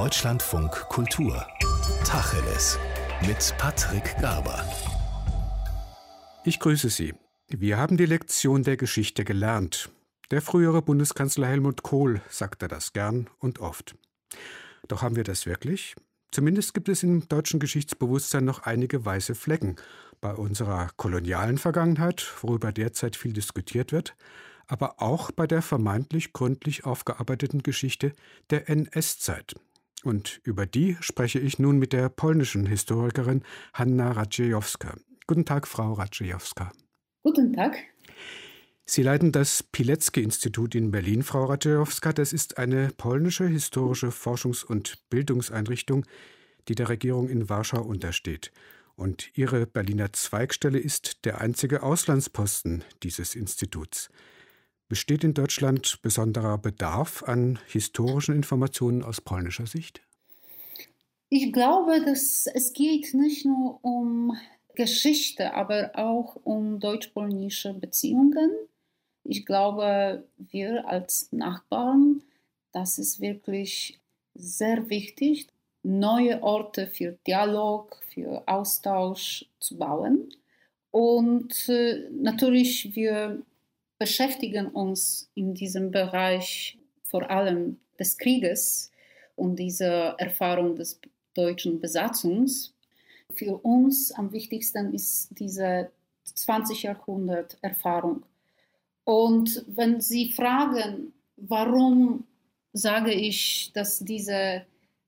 Deutschlandfunk Kultur. Tacheles. Mit Patrick Garber. Ich grüße Sie. Wir haben die Lektion der Geschichte gelernt. Der frühere Bundeskanzler Helmut Kohl sagte das gern und oft. Doch haben wir das wirklich? Zumindest gibt es im deutschen Geschichtsbewusstsein noch einige weiße Flecken. Bei unserer kolonialen Vergangenheit, worüber derzeit viel diskutiert wird, aber auch bei der vermeintlich gründlich aufgearbeiteten Geschichte der NS-Zeit. Und über die spreche ich nun mit der polnischen Historikerin Hanna Radziejowska. Guten Tag, Frau Radziejowska. Guten Tag. Sie leiten das Pilecki-Institut in Berlin, Frau Radziejowska. Das ist eine polnische historische Forschungs- und Bildungseinrichtung, die der Regierung in Warschau untersteht. Und Ihre Berliner Zweigstelle ist der einzige Auslandsposten dieses Instituts. Besteht in Deutschland besonderer Bedarf an historischen Informationen aus polnischer Sicht? Ich glaube, dass es geht nicht nur um Geschichte, aber auch um deutsch-polnische Beziehungen. Ich glaube, wir als Nachbarn, das ist wirklich sehr wichtig, neue Orte für Dialog, für Austausch zu bauen. Und äh, natürlich, wir beschäftigen uns in diesem Bereich vor allem des Krieges und dieser Erfahrung des deutschen Besatzungs. Für uns am wichtigsten ist diese 20 Jahrhundert Erfahrung. Und wenn Sie fragen, warum sage ich, dass diese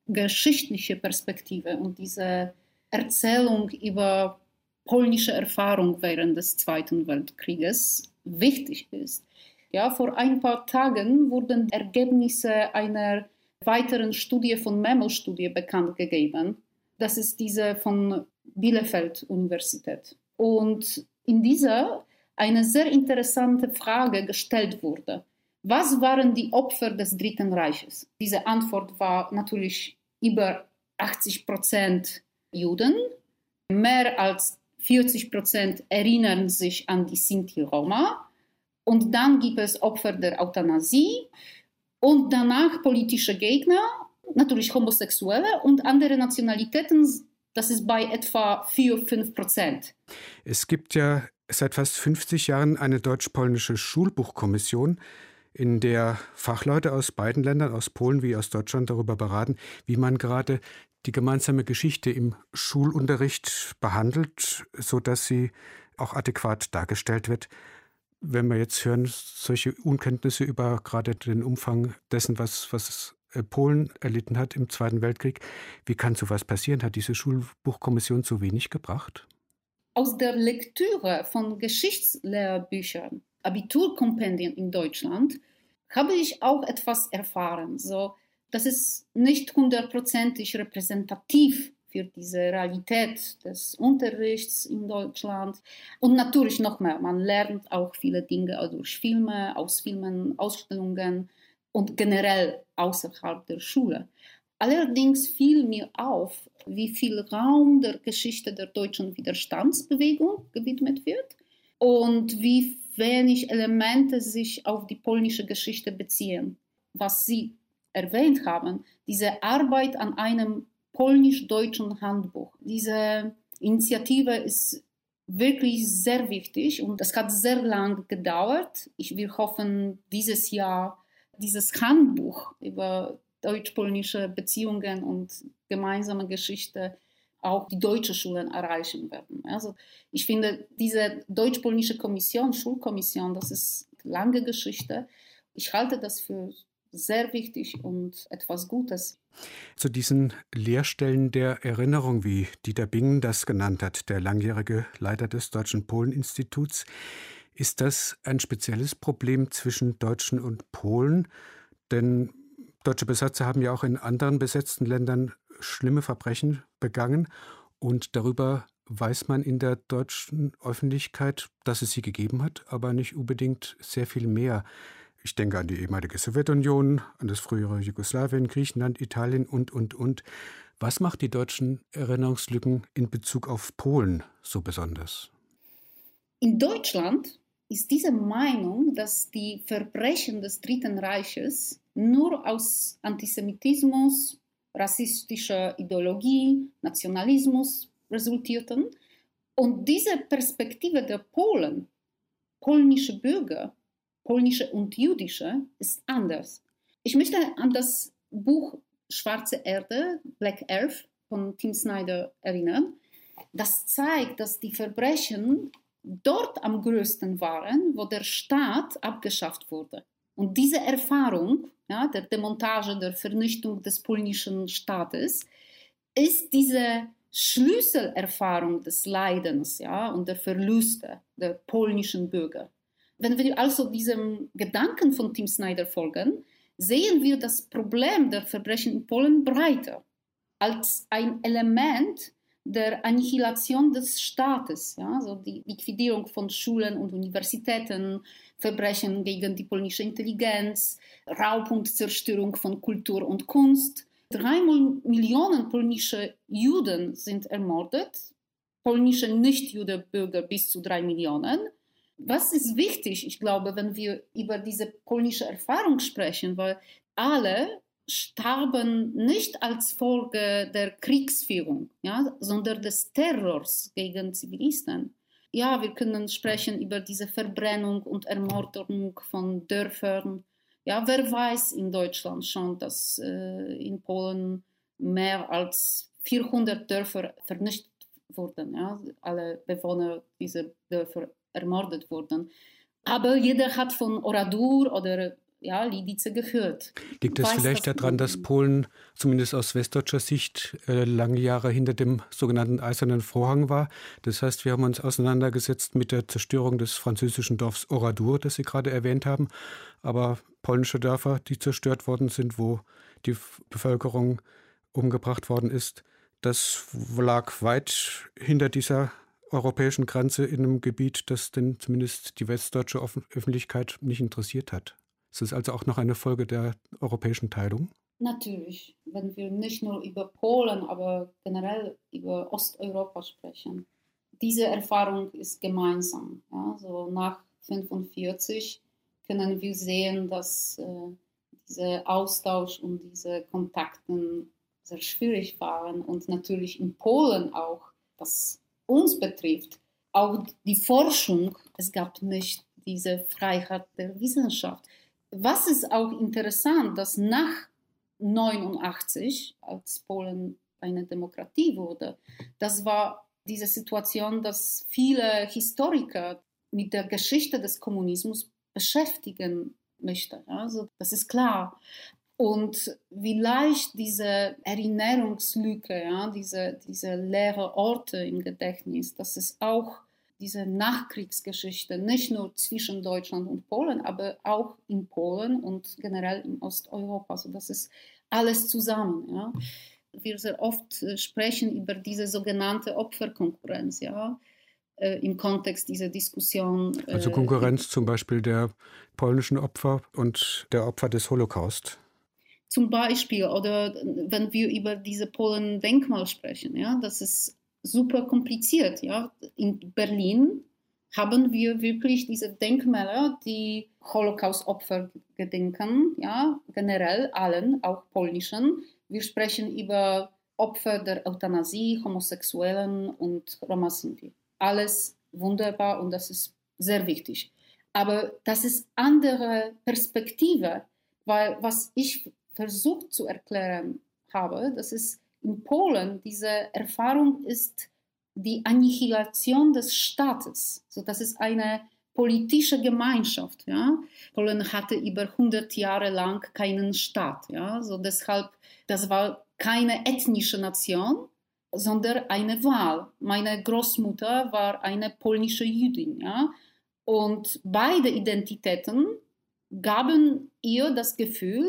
geschichtliche Perspektive und diese Erzählung über polnische Erfahrung während des Zweiten Weltkrieges wichtig ist. Ja, vor ein paar Tagen wurden Ergebnisse einer weiteren Studie von Memo-Studie bekannt gegeben. Das ist diese von Bielefeld Universität. Und in dieser eine sehr interessante Frage gestellt wurde. Was waren die Opfer des Dritten Reiches? Diese Antwort war natürlich über 80 Prozent Juden, mehr als 40 Prozent erinnern sich an die Sinti-Roma. Und dann gibt es Opfer der Euthanasie und danach politische Gegner, natürlich Homosexuelle und andere Nationalitäten. Das ist bei etwa 4-5 Prozent. Es gibt ja seit fast 50 Jahren eine deutsch-polnische Schulbuchkommission, in der Fachleute aus beiden Ländern, aus Polen wie aus Deutschland, darüber beraten, wie man gerade die gemeinsame Geschichte im Schulunterricht behandelt, sodass sie auch adäquat dargestellt wird. Wenn wir jetzt hören, solche Unkenntnisse über gerade den Umfang dessen, was, was äh, Polen erlitten hat im Zweiten Weltkrieg, wie kann sowas passieren? Hat diese Schulbuchkommission so wenig gebracht? Aus der Lektüre von Geschichtslehrbüchern, Abiturkompendien in Deutschland, habe ich auch etwas erfahren. So, das ist nicht hundertprozentig repräsentativ für diese Realität des Unterrichts in Deutschland. Und natürlich noch mehr, man lernt auch viele Dinge durch Filme, aus Filmen, Ausstellungen und generell außerhalb der Schule. Allerdings fiel mir auf, wie viel Raum der Geschichte der deutschen Widerstandsbewegung gewidmet wird und wie wenig Elemente sich auf die polnische Geschichte beziehen. Was Sie erwähnt haben, diese Arbeit an einem polnisch-deutschen Handbuch. Diese Initiative ist wirklich sehr wichtig und es hat sehr lange gedauert. Ich will hoffen, dieses Jahr dieses Handbuch über deutsch-polnische Beziehungen und gemeinsame Geschichte auch die deutsche Schulen erreichen werden. Also ich finde, diese deutsch-polnische Kommission, Schulkommission, das ist lange Geschichte. Ich halte das für sehr wichtig und etwas Gutes. Zu diesen Lehrstellen der Erinnerung, wie Dieter Bingen das genannt hat, der langjährige Leiter des Deutschen Polen-Instituts, ist das ein spezielles Problem zwischen Deutschen und Polen? Denn deutsche Besatzer haben ja auch in anderen besetzten Ländern schlimme Verbrechen begangen und darüber weiß man in der deutschen Öffentlichkeit, dass es sie gegeben hat, aber nicht unbedingt sehr viel mehr. Ich denke an die ehemalige Sowjetunion, an das frühere Jugoslawien, Griechenland, Italien und, und, und. Was macht die deutschen Erinnerungslücken in Bezug auf Polen so besonders? In Deutschland ist diese Meinung, dass die Verbrechen des Dritten Reiches nur aus Antisemitismus rassistischer Ideologie, Nationalismus resultierten. Und diese Perspektive der Polen, polnische Bürger, polnische und jüdische, ist anders. Ich möchte an das Buch Schwarze Erde, Black Earth von Tim Snyder erinnern. Das zeigt, dass die Verbrechen dort am größten waren, wo der Staat abgeschafft wurde. Und diese Erfahrung ja, der Demontage, der Vernichtung des polnischen Staates, ist diese Schlüsselerfahrung des Leidens ja, und der Verluste der polnischen Bürger. Wenn wir also diesem Gedanken von Tim Snyder folgen, sehen wir das Problem der Verbrechen in Polen breiter als ein Element der Annihilation des Staates, ja, also die Liquidierung von Schulen und Universitäten, Verbrechen gegen die polnische Intelligenz, Raub und Zerstörung von Kultur und Kunst. Drei Millionen polnische Juden sind ermordet, polnische Nicht-Jude-Bürger bis zu drei Millionen. Was ist wichtig, ich glaube, wenn wir über diese polnische Erfahrung sprechen, weil alle starben nicht als Folge der Kriegsführung, ja, sondern des Terrors gegen Zivilisten. Ja, wir können sprechen über diese Verbrennung und Ermordung von Dörfern. Ja, wer weiß in Deutschland schon, dass äh, in Polen mehr als 400 Dörfer vernichtet wurden. Ja? Alle Bewohner dieser Dörfer ermordet wurden. Aber jeder hat von Oradur oder ja, Lidice gehört. Liegt es vielleicht daran, dass Polen zumindest aus westdeutscher Sicht äh, lange Jahre hinter dem sogenannten Eisernen Vorhang war? Das heißt, wir haben uns auseinandergesetzt mit der Zerstörung des französischen Dorfs Oradour, das Sie gerade erwähnt haben, aber polnische Dörfer, die zerstört worden sind, wo die Bevölkerung umgebracht worden ist, das lag weit hinter dieser europäischen Grenze in einem Gebiet, das denn zumindest die westdeutsche Öffentlichkeit nicht interessiert hat. Ist das also auch noch eine Folge der europäischen Teilung? Natürlich, wenn wir nicht nur über Polen, aber generell über Osteuropa sprechen. Diese Erfahrung ist gemeinsam. Ja? So nach 1945 können wir sehen, dass äh, dieser Austausch und diese Kontakte sehr schwierig waren und natürlich in Polen auch, was uns betrifft, auch die Forschung, es gab nicht diese Freiheit der Wissenschaft was ist auch interessant, dass nach 89, als Polen eine Demokratie wurde, das war diese Situation, dass viele Historiker mit der Geschichte des Kommunismus beschäftigen möchten. Also das ist klar. Und wie leicht diese Erinnerungslücke, ja, diese, diese leere Orte im Gedächtnis, dass es auch diese Nachkriegsgeschichte, nicht nur zwischen Deutschland und Polen, aber auch in Polen und generell in Osteuropa. Also das ist alles zusammen. Ja. Wir sehr oft äh, sprechen über diese sogenannte Opferkonkurrenz, ja, äh, im Kontext dieser Diskussion. Äh, also Konkurrenz zum Beispiel der polnischen Opfer und der Opfer des Holocaust. Zum Beispiel, oder wenn wir über diese Polen-Denkmal sprechen, ja, das ist super kompliziert. Ja? In Berlin haben wir wirklich diese Denkmäler, die Holocaust-Opfer gedenken, ja, generell allen, auch polnischen. Wir sprechen über Opfer der Euthanasie, Homosexuellen und Roma Sinti. Alles wunderbar und das ist sehr wichtig. Aber das ist andere Perspektive, weil was ich versucht zu erklären habe, das ist in Polen diese Erfahrung ist die Annihilation des Staates. So, das ist eine politische Gemeinschaft. Ja? Polen hatte über 100 Jahre lang keinen Staat. Ja? So deshalb, das war keine ethnische Nation, sondern eine Wahl. Meine Großmutter war eine polnische Jüdin. Ja? Und beide Identitäten gaben ihr das Gefühl,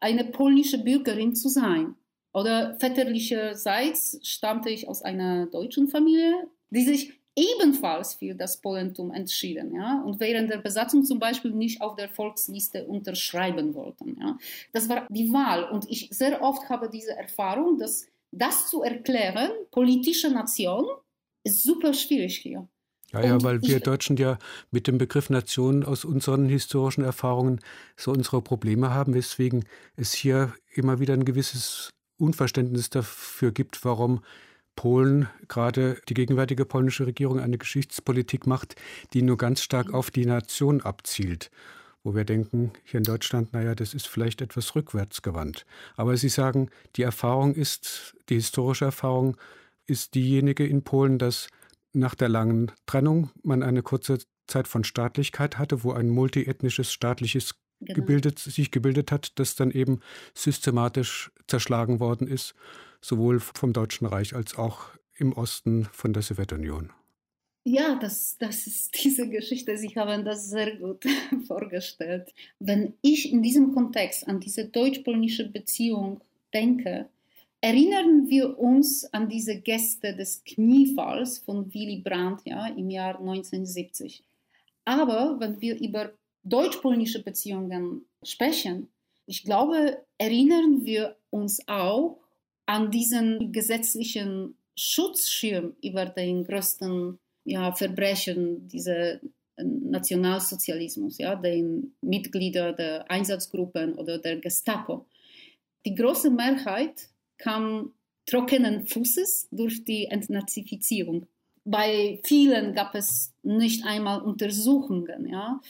eine polnische Bürgerin zu sein. Oder väterlicherseits stammte ich aus einer deutschen Familie, die sich ebenfalls für das Polentum entschieden ja, und während der Besatzung zum Beispiel nicht auf der Volksliste unterschreiben wollten. Ja. Das war die Wahl und ich sehr oft habe diese Erfahrung, dass das zu erklären, politische Nation, ist super schwierig hier. Ja, ja, weil wir Deutschen ja mit dem Begriff Nation aus unseren historischen Erfahrungen so unsere Probleme haben, weswegen es hier immer wieder ein gewisses Unverständnis dafür gibt, warum Polen, gerade die gegenwärtige polnische Regierung, eine Geschichtspolitik macht, die nur ganz stark auf die Nation abzielt. Wo wir denken, hier in Deutschland, naja, das ist vielleicht etwas rückwärtsgewandt. Aber Sie sagen, die Erfahrung ist, die historische Erfahrung ist diejenige in Polen, dass nach der langen Trennung man eine kurze Zeit von Staatlichkeit hatte, wo ein multiethnisches staatliches genau. gebildet, sich gebildet hat, das dann eben systematisch zerschlagen worden ist, sowohl vom Deutschen Reich als auch im Osten von der Sowjetunion. Ja, das, das ist diese Geschichte. Sie haben das sehr gut vorgestellt. Wenn ich in diesem Kontext an diese deutsch-polnische Beziehung denke, erinnern wir uns an diese Gäste des Kniefalls von Willy Brandt ja, im Jahr 1970. Aber wenn wir über deutsch-polnische Beziehungen sprechen, ich glaube, erinnern wir uns auch an diesen gesetzlichen Schutzschirm über den größten ja, Verbrechen dieses Nationalsozialismus, ja, den Mitglieder der Einsatzgruppen oder der Gestapo. Die große Mehrheit kam trockenen Fußes durch die Entnazifizierung. Bei vielen gab es nicht einmal Untersuchungen. Ja.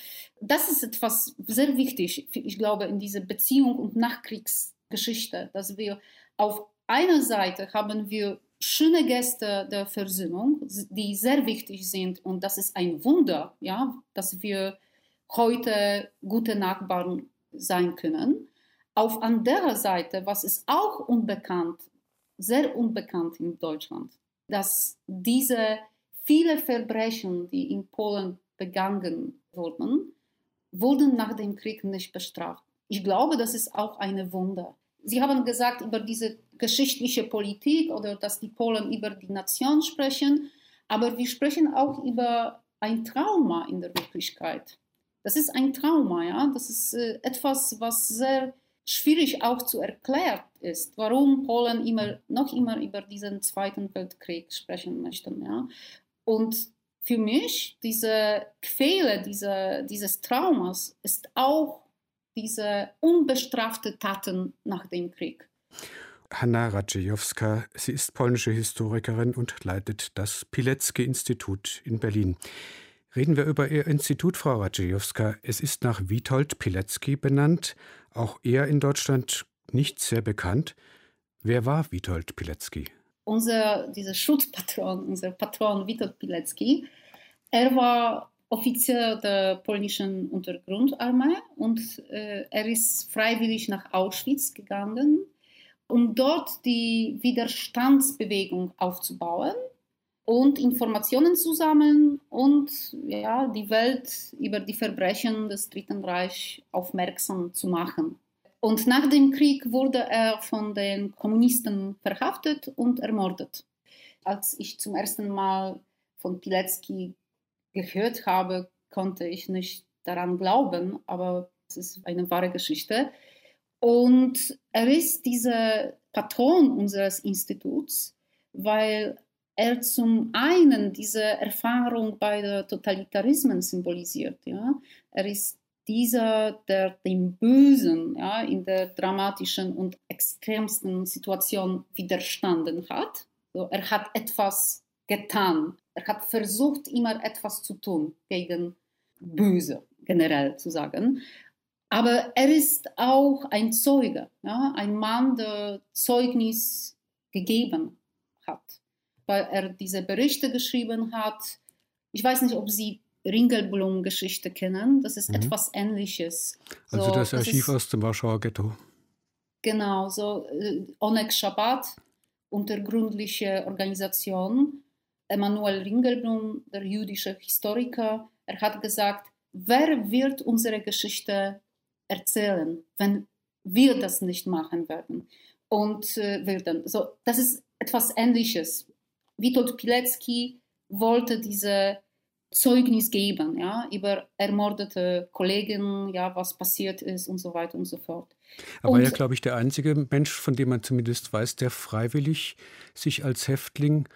Das ist etwas sehr wichtig, ich glaube, in dieser Beziehung und Nachkriegsgeschichte, dass wir auf einer Seite haben wir schöne Gäste der Versöhnung, die sehr wichtig sind und das ist ein Wunder, ja, dass wir heute gute Nachbarn sein können. Auf anderer Seite, was ist auch unbekannt, sehr unbekannt in Deutschland, dass diese viele Verbrechen, die in Polen begangen wurden, wurden nach dem Krieg nicht bestraft. Ich glaube, das ist auch eine Wunder. Sie haben gesagt über diese geschichtliche Politik oder dass die Polen über die Nation sprechen, aber wir sprechen auch über ein Trauma in der Wirklichkeit. Das ist ein Trauma, ja. Das ist äh, etwas, was sehr schwierig auch zu erklären ist, warum Polen immer, noch immer über diesen Zweiten Weltkrieg sprechen möchten. Ja? Und für mich, diese Quelle diese, dieses Traumas ist auch diese unbestrafte Taten nach dem Krieg. Hanna Radziejowska, sie ist polnische Historikerin und leitet das Pilecki-Institut in Berlin. Reden wir über Ihr Institut, Frau Radziejowska. Es ist nach Witold Pilecki benannt, auch er in Deutschland nicht sehr bekannt. Wer war Witold Pilecki? Unser dieser Schutzpatron, unser Patron Witold Pilecki, er war Offizier der polnischen Untergrundarmee und äh, er ist freiwillig nach Auschwitz gegangen, um dort die Widerstandsbewegung aufzubauen und Informationen zu sammeln und ja, die Welt über die Verbrechen des Dritten Reichs aufmerksam zu machen. Und nach dem Krieg wurde er von den Kommunisten verhaftet und ermordet. Als ich zum ersten Mal von Pilecki gehört habe, konnte ich nicht daran glauben, aber es ist eine wahre Geschichte. Und er ist dieser Patron unseres Instituts, weil er zum einen diese Erfahrung bei der Totalitarismen symbolisiert. Ja? Er ist dieser, der dem Bösen ja, in der dramatischen und extremsten Situation widerstanden hat. So, er hat etwas getan. Er hat versucht, immer etwas zu tun gegen Böse, generell zu sagen. Aber er ist auch ein Zeuge, ja, ein Mann, der Zeugnis gegeben hat weil er diese Berichte geschrieben hat. Ich weiß nicht, ob Sie Ringelblum-Geschichte kennen. Das ist mhm. etwas Ähnliches. Also so, das Archiv das ist, aus dem Warschauer Ghetto. Genau, so äh, Onek Shabbat, untergründliche Organisation. Emanuel Ringelblum, der jüdische Historiker, er hat gesagt, wer wird unsere Geschichte erzählen, wenn wir das nicht machen werden? Und äh, werden. So, das ist etwas Ähnliches. Witold Pilecki wollte diese Zeugnis geben, ja, über ermordete Kollegen, ja, was passiert ist und so weiter und so fort. Er war ja, glaube ich, der einzige Mensch, von dem man zumindest weiß, der freiwillig sich als Häftling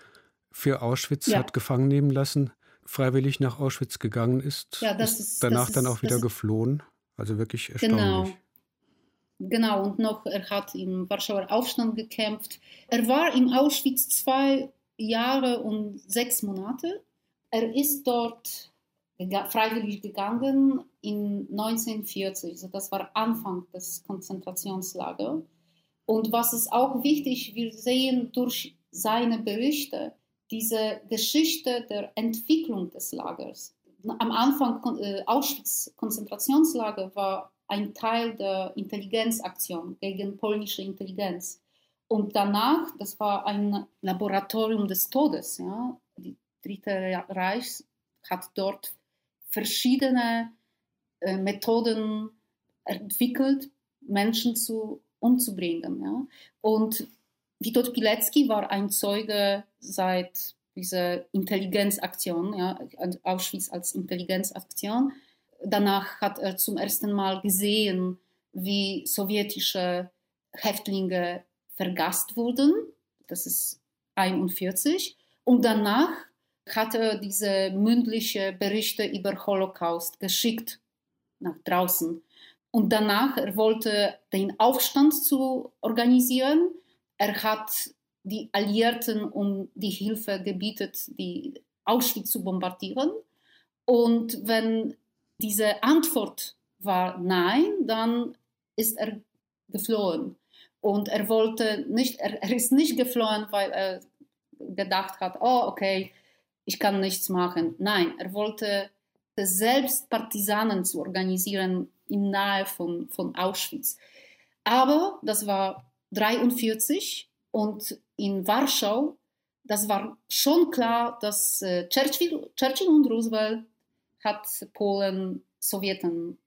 für Auschwitz ja. hat gefangen nehmen lassen, freiwillig nach Auschwitz gegangen ist, ja, das ist danach ist, dann auch wieder geflohen. Also wirklich erstaunlich. Genau. Genau, und noch, er hat im Warschauer Aufstand gekämpft. Er war im Auschwitz zwei Jahre und sechs Monate. Er ist dort freiwillig gegangen in 1940, also das war Anfang des Konzentrationslagers. Und was ist auch wichtig, wir sehen durch seine Berichte diese Geschichte der Entwicklung des Lagers. Am Anfang äh, Auschwitz-Konzentrationslager war ein Teil der Intelligenzaktion gegen polnische Intelligenz. Und danach, das war ein Laboratorium des Todes. Ja. Die Dritte Reich hat dort verschiedene äh, Methoden entwickelt, Menschen zu, umzubringen. Ja. Und Witold Pilecki war ein Zeuge seit dieser Intelligenzaktion, ja, Auschwitz als Intelligenzaktion. Danach hat er zum ersten Mal gesehen, wie sowjetische Häftlinge vergast wurden. Das ist 41. Und danach hat er diese mündlichen Berichte über Holocaust geschickt nach draußen. Und danach, er wollte den Aufstand zu organisieren. Er hat die Alliierten um die Hilfe gebietet, die Auschwitz zu bombardieren. Und wenn diese Antwort war nein, dann ist er geflohen. Und er wollte nicht, er, er ist nicht geflohen, weil er gedacht hat, oh, okay, ich kann nichts machen. Nein, er wollte selbst Partisanen zu organisieren in Nähe von, von Auschwitz. Aber das war 1943 und in Warschau, das war schon klar, dass äh, Churchill, Churchill und Roosevelt hat Polen Sowjeten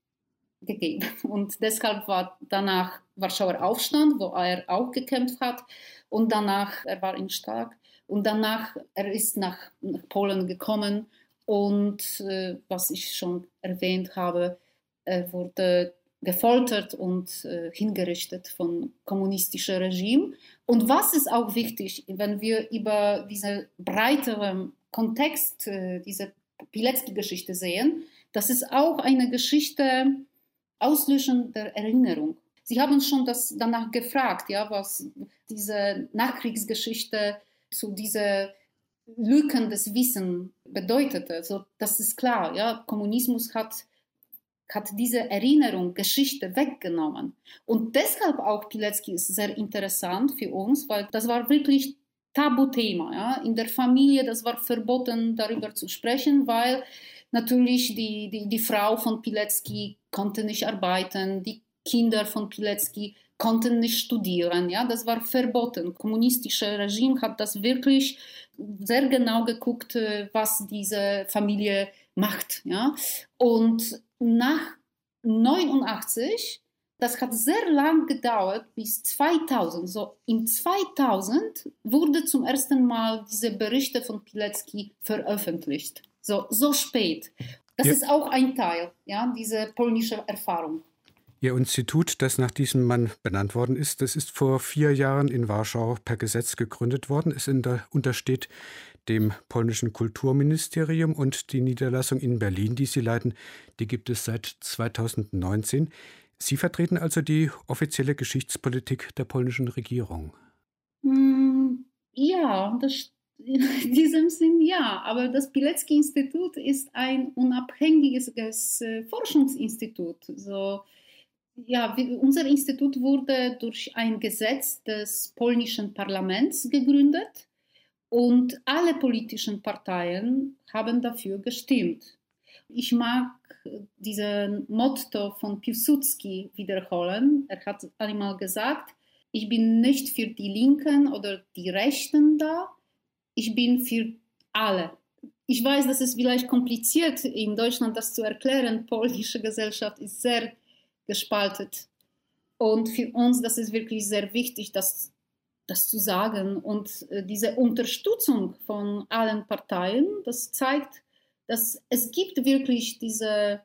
gegeben. Und deshalb war danach Warschauer Aufstand, wo er auch gekämpft hat. Und danach, er war in Stark. Und danach, er ist nach, nach Polen gekommen. Und äh, was ich schon erwähnt habe, er wurde gefoltert und äh, hingerichtet von kommunistischen Regime. Und was ist auch wichtig, wenn wir über diesen breiteren Kontext, äh, diese Pilecki-Geschichte sehen, das ist auch eine Geschichte Auslöschen der Erinnerung. Sie haben schon das danach gefragt, ja, was diese Nachkriegsgeschichte zu dieser Lücken des Wissens bedeutete. So, das ist klar, ja, Kommunismus hat hat diese Erinnerung, Geschichte weggenommen. Und deshalb auch Pilecki ist sehr interessant für uns, weil das war wirklich Tabuthema. Ja? In der Familie, das war verboten, darüber zu sprechen, weil natürlich die, die, die Frau von Pilecki konnte nicht arbeiten, die Kinder von Pilecki konnten nicht studieren. Ja? Das war verboten. Kommunistische Regime hat das wirklich sehr genau geguckt, äh, was diese Familie macht. Ja? Und nach 89, das hat sehr lang gedauert, bis 2000. So im 2000 wurde zum ersten Mal diese Berichte von Pilecki veröffentlicht. So, so spät. Das ja. ist auch ein Teil, ja, diese polnische Erfahrung. Ihr Institut, das nach diesem Mann benannt worden ist, das ist vor vier Jahren in Warschau per Gesetz gegründet worden. Es untersteht dem polnischen Kulturministerium und die Niederlassung in Berlin, die Sie leiten, die gibt es seit 2019. Sie vertreten also die offizielle Geschichtspolitik der polnischen Regierung. Mm, ja, das, in diesem Sinn ja. Aber das Pilecki-Institut ist ein unabhängiges äh, Forschungsinstitut. So, ja, unser Institut wurde durch ein Gesetz des polnischen Parlaments gegründet und alle politischen Parteien haben dafür gestimmt. Ich mag diesen Motto von Piłsudski wiederholen. Er hat einmal gesagt, ich bin nicht für die Linken oder die Rechten da, ich bin für alle. Ich weiß, das ist vielleicht kompliziert in Deutschland, das zu erklären. Polnische Gesellschaft ist sehr gespaltet. Und für uns, das ist wirklich sehr wichtig, das, das zu sagen. Und äh, diese Unterstützung von allen Parteien, das zeigt, dass es gibt wirklich diese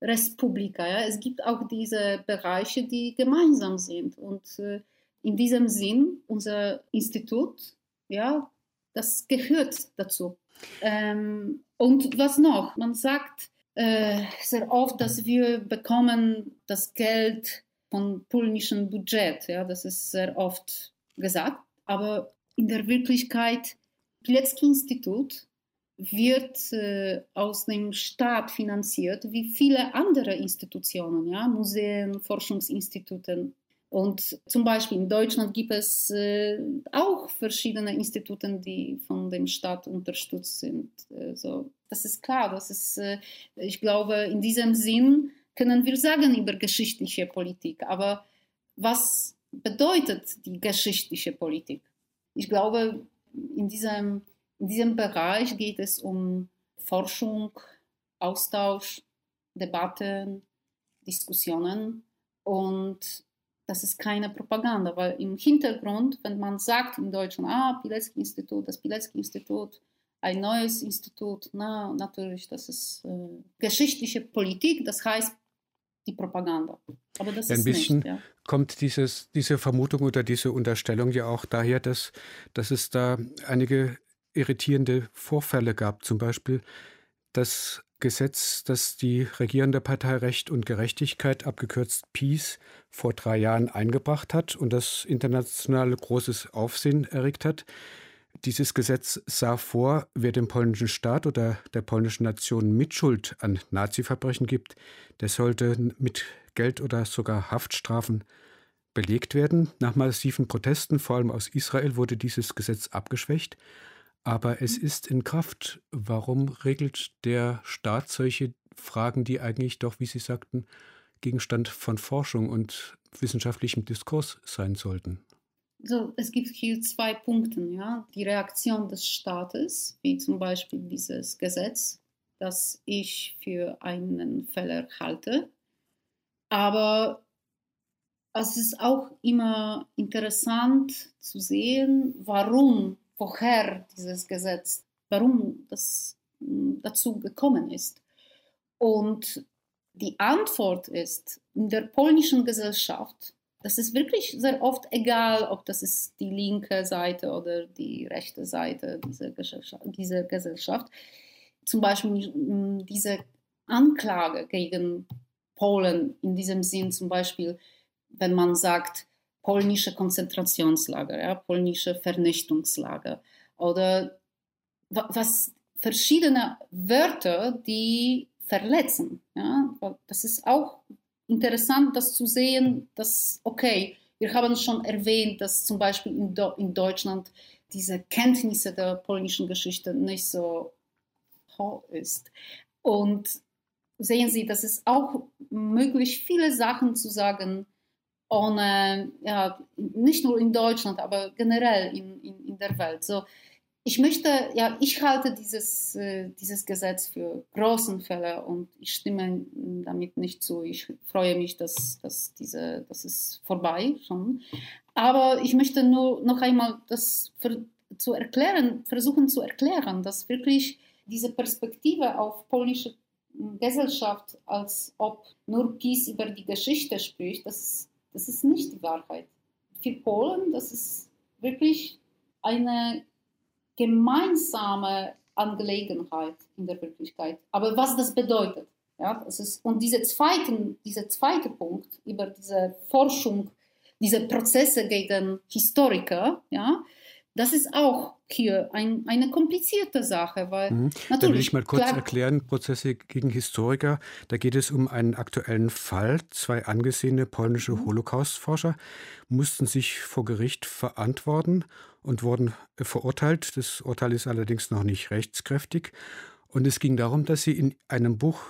Respublika, ja? es gibt auch diese Bereiche, die gemeinsam sind. Und äh, in diesem Sinn, unser Institut, ja, das gehört dazu. Ähm, und was noch? Man sagt, äh, sehr oft, dass wir bekommen das Geld von polnischem Budget. Ja, das ist sehr oft gesagt. Aber in der Wirklichkeit, Pilecki-Institut wird äh, aus dem Staat finanziert, wie viele andere Institutionen, ja, Museen, Forschungsinstitute. Und zum Beispiel in Deutschland gibt es äh, auch verschiedene Institute, die von dem Staat unterstützt sind. Also, das ist klar, das ist, äh, ich glaube, in diesem Sinn können wir sagen über geschichtliche Politik. Aber was bedeutet die geschichtliche Politik? Ich glaube, in diesem in diesem Bereich geht es um Forschung, Austausch, Debatten, Diskussionen und das ist keine Propaganda, weil im Hintergrund, wenn man sagt in Deutschland, ah, Pilecki-Institut, das Pilecki-Institut, ein neues Institut, na, natürlich, das ist äh, geschichtliche Politik, das heißt die Propaganda. Aber das ein ist bisschen nicht, ja. kommt dieses, diese Vermutung oder diese Unterstellung ja auch daher, dass, dass es da einige irritierende Vorfälle gab. Zum Beispiel das Gesetz, das die regierende Partei Recht und Gerechtigkeit, abgekürzt Peace, vor drei Jahren eingebracht hat und das internationale großes Aufsehen erregt hat. Dieses Gesetz sah vor, wer dem polnischen Staat oder der polnischen Nation Mitschuld an Nazi-Verbrechen gibt, der sollte mit Geld oder sogar Haftstrafen belegt werden. Nach massiven Protesten, vor allem aus Israel, wurde dieses Gesetz abgeschwächt. Aber es ist in Kraft. Warum regelt der Staat solche Fragen, die eigentlich doch, wie Sie sagten, Gegenstand von Forschung und wissenschaftlichem Diskurs sein sollten? So, es gibt hier zwei Punkte. Ja? Die Reaktion des Staates, wie zum Beispiel dieses Gesetz, das ich für einen Fehler halte. Aber es ist auch immer interessant zu sehen, warum woher dieses Gesetz, warum das hm, dazu gekommen ist. Und die Antwort ist, in der polnischen Gesellschaft, das ist wirklich sehr oft egal, ob das ist die linke Seite oder die rechte Seite dieser Gesellschaft. Dieser Gesellschaft. Zum Beispiel hm, diese Anklage gegen Polen in diesem Sinn, zum Beispiel, wenn man sagt, polnische Konzentrationslager, ja, polnische Vernichtungslager oder was verschiedene Wörter, die verletzen. Ja. Das ist auch interessant, das zu sehen, dass, okay, wir haben schon erwähnt, dass zum Beispiel in, Do in Deutschland diese Kenntnisse der polnischen Geschichte nicht so hoch ist. Und sehen Sie, das ist auch möglich, viele Sachen zu sagen, ohne, ja, nicht nur in Deutschland, aber generell in, in, in der Welt. So, ich möchte, ja, ich halte dieses, äh, dieses Gesetz für großen Fälle und ich stimme damit nicht zu. Ich freue mich, dass, dass, diese, dass es vorbei schon. Aber ich möchte nur noch einmal das für, zu erklären, versuchen zu erklären, dass wirklich diese Perspektive auf polnische Gesellschaft, als ob nur Peace über die Geschichte spricht, das das ist nicht die Wahrheit. Für Polen, das ist wirklich eine gemeinsame Angelegenheit in der Wirklichkeit. Aber was das bedeutet, ja, das ist, und diese zweiten, dieser zweite Punkt über diese Forschung, diese Prozesse gegen Historiker, ja, das ist auch hier ein, eine komplizierte Sache, weil mhm. natürlich. Da will ich mal kurz klar, erklären, Prozesse gegen Historiker. Da geht es um einen aktuellen Fall. Zwei angesehene polnische mhm. Holocaustforscher mussten sich vor Gericht verantworten und wurden äh, verurteilt. Das Urteil ist allerdings noch nicht rechtskräftig. Und es ging darum, dass sie in einem Buch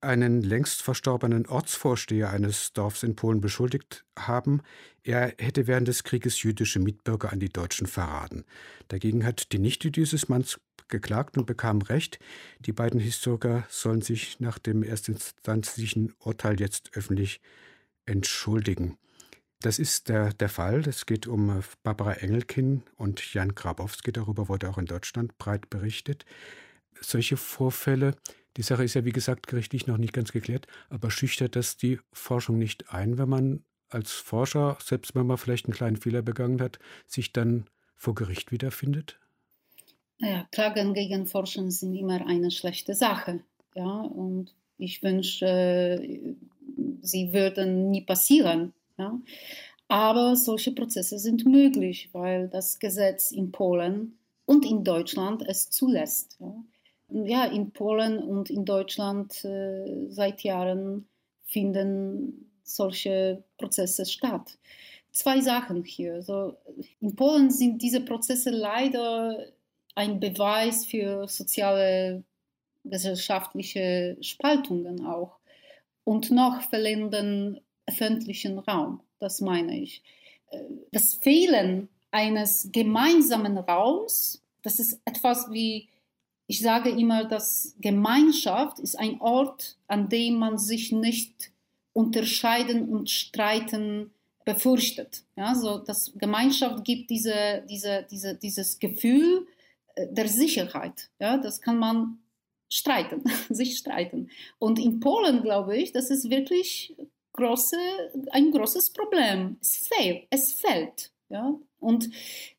einen längst verstorbenen Ortsvorsteher eines Dorfs in Polen beschuldigt haben, er hätte während des Krieges jüdische Mitbürger an die Deutschen verraten. Dagegen hat die Nichte dieses Manns geklagt und bekam Recht. Die beiden Historiker sollen sich nach dem erstinstanzlichen Urteil jetzt öffentlich entschuldigen. Das ist der, der Fall. Es geht um Barbara Engelkin und Jan Grabowski. Darüber wurde auch in Deutschland breit berichtet. Solche Vorfälle die Sache ist ja, wie gesagt, gerichtlich noch nicht ganz geklärt, aber schüchtert das die Forschung nicht ein, wenn man als Forscher, selbst wenn man vielleicht einen kleinen Fehler begangen hat, sich dann vor Gericht wiederfindet? Naja, Klagen gegen Forschung sind immer eine schlechte Sache. Ja, und ich wünsche, sie würden nie passieren. Ja? Aber solche Prozesse sind möglich, weil das Gesetz in Polen und in Deutschland es zulässt. Ja, ja in Polen und in Deutschland äh, seit Jahren finden solche Prozesse statt. Zwei Sachen hier. So, in Polen sind diese Prozesse leider ein Beweis für soziale, gesellschaftliche Spaltungen auch und noch fehlenden öffentlichen Raum. Das meine ich. Äh, das Fehlen eines gemeinsamen Raums, das ist etwas wie, ich sage immer, dass Gemeinschaft ist ein Ort, an dem man sich nicht unterscheiden und streiten befürchtet. Ja, so das Gemeinschaft gibt diese, diese, diese, dieses Gefühl äh, der Sicherheit. Ja, das kann man streiten, sich streiten. Und in Polen glaube ich, das ist wirklich große, ein großes Problem. Es fehlt. Es fällt. Ja? Und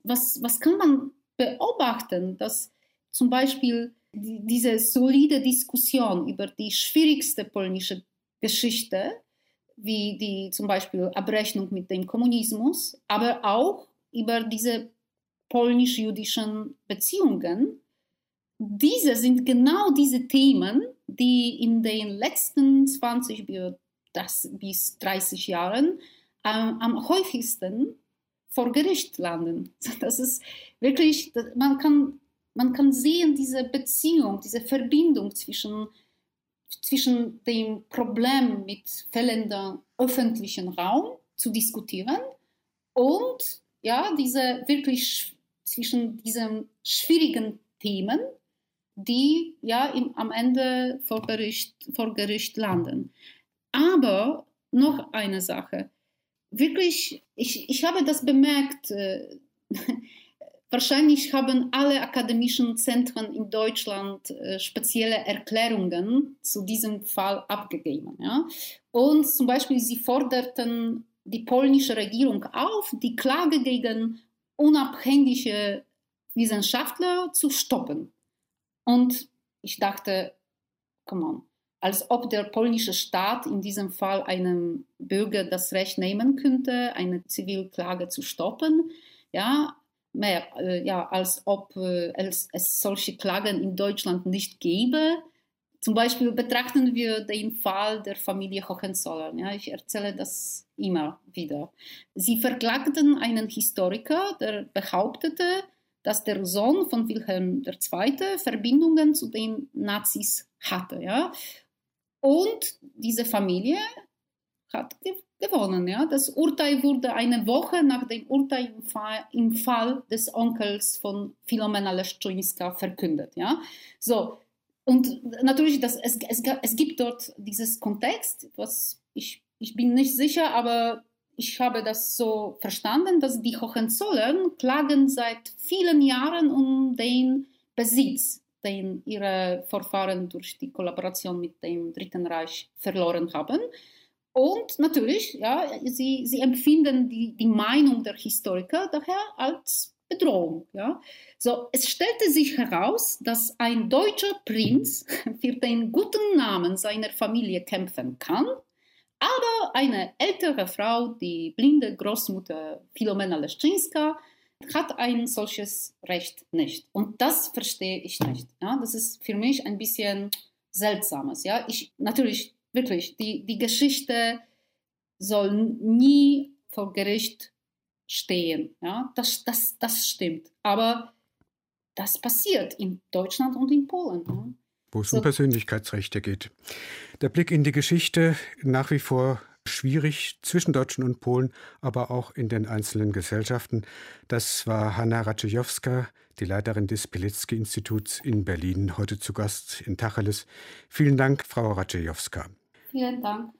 was, was kann man beobachten, dass zum Beispiel die, diese solide Diskussion über die schwierigste polnische Geschichte, wie die zum Beispiel Abrechnung mit dem Kommunismus, aber auch über diese polnisch-jüdischen Beziehungen, diese sind genau diese Themen, die in den letzten 20 das bis 30 Jahren ähm, am häufigsten vor Gericht landen. Das ist wirklich, man kann, man kann sehen, diese Beziehung, diese Verbindung zwischen, zwischen dem Problem mit fehlendem öffentlichen Raum zu diskutieren und ja, diese wirklich zwischen diesen schwierigen Themen, die ja im, am Ende vor Gericht, vor Gericht landen. Aber noch eine Sache. Wirklich, ich, ich habe das bemerkt. Äh, wahrscheinlich haben alle akademischen Zentren in Deutschland äh, spezielle Erklärungen zu diesem Fall abgegeben. Ja? Und zum Beispiel, sie forderten die polnische Regierung auf, die Klage gegen unabhängige Wissenschaftler zu stoppen. Und ich dachte, come on, als ob der polnische Staat in diesem Fall einem Bürger das Recht nehmen könnte, eine Zivilklage zu stoppen. Ja, mehr, äh, ja als ob äh, es, es, solche Klagen in Deutschland nicht gäbe. Zum Beispiel betrachten wir den Fall der Familie Hohenzollern. Ja, ich erzähle das immer wieder. Sie verklagten einen Historiker, der behauptete, dass der Sohn von Wilhelm II. Verbindungen zu den Nazis hatte. Ja? Und diese Familie hat gewonnen. Ja? Das Urteil wurde eine Woche nach dem Urteil im Fall des Onkels von Filomena Leszczyńska verkündet. Ja? So, und natürlich, das, es, es, es gibt dort dieses Kontext, was ich, ich bin nicht sicher, aber ich habe das so verstanden, dass die Hohenzollern klagen seit vielen Jahren um den Besitz den ihre Vorfahren durch die Kollaboration mit dem Dritten Reich verloren haben. Und natürlich, ja, sie, sie empfinden die, die Meinung der Historiker daher als Bedrohung. Ja. So, es stellte sich heraus, dass ein deutscher Prinz für den guten Namen seiner Familie kämpfen kann, aber eine ältere Frau, die blinde Großmutter Filomena Leszczynska, hat ein solches Recht nicht. Und das verstehe ich nicht. Ja? Das ist für mich ein bisschen seltsames. Ja? Ich, natürlich, wirklich, die, die Geschichte soll nie vor Gericht stehen. Ja? Das, das, das stimmt. Aber das passiert in Deutschland und in Polen. Ja? Wo es so. um Persönlichkeitsrechte geht. Der Blick in die Geschichte nach wie vor schwierig zwischen Deutschen und Polen, aber auch in den einzelnen Gesellschaften. Das war Hanna Raczejowska, die Leiterin des Pilecki-Instituts in Berlin, heute zu Gast in Tacheles. Vielen Dank, Frau Raczejowska. Vielen Dank.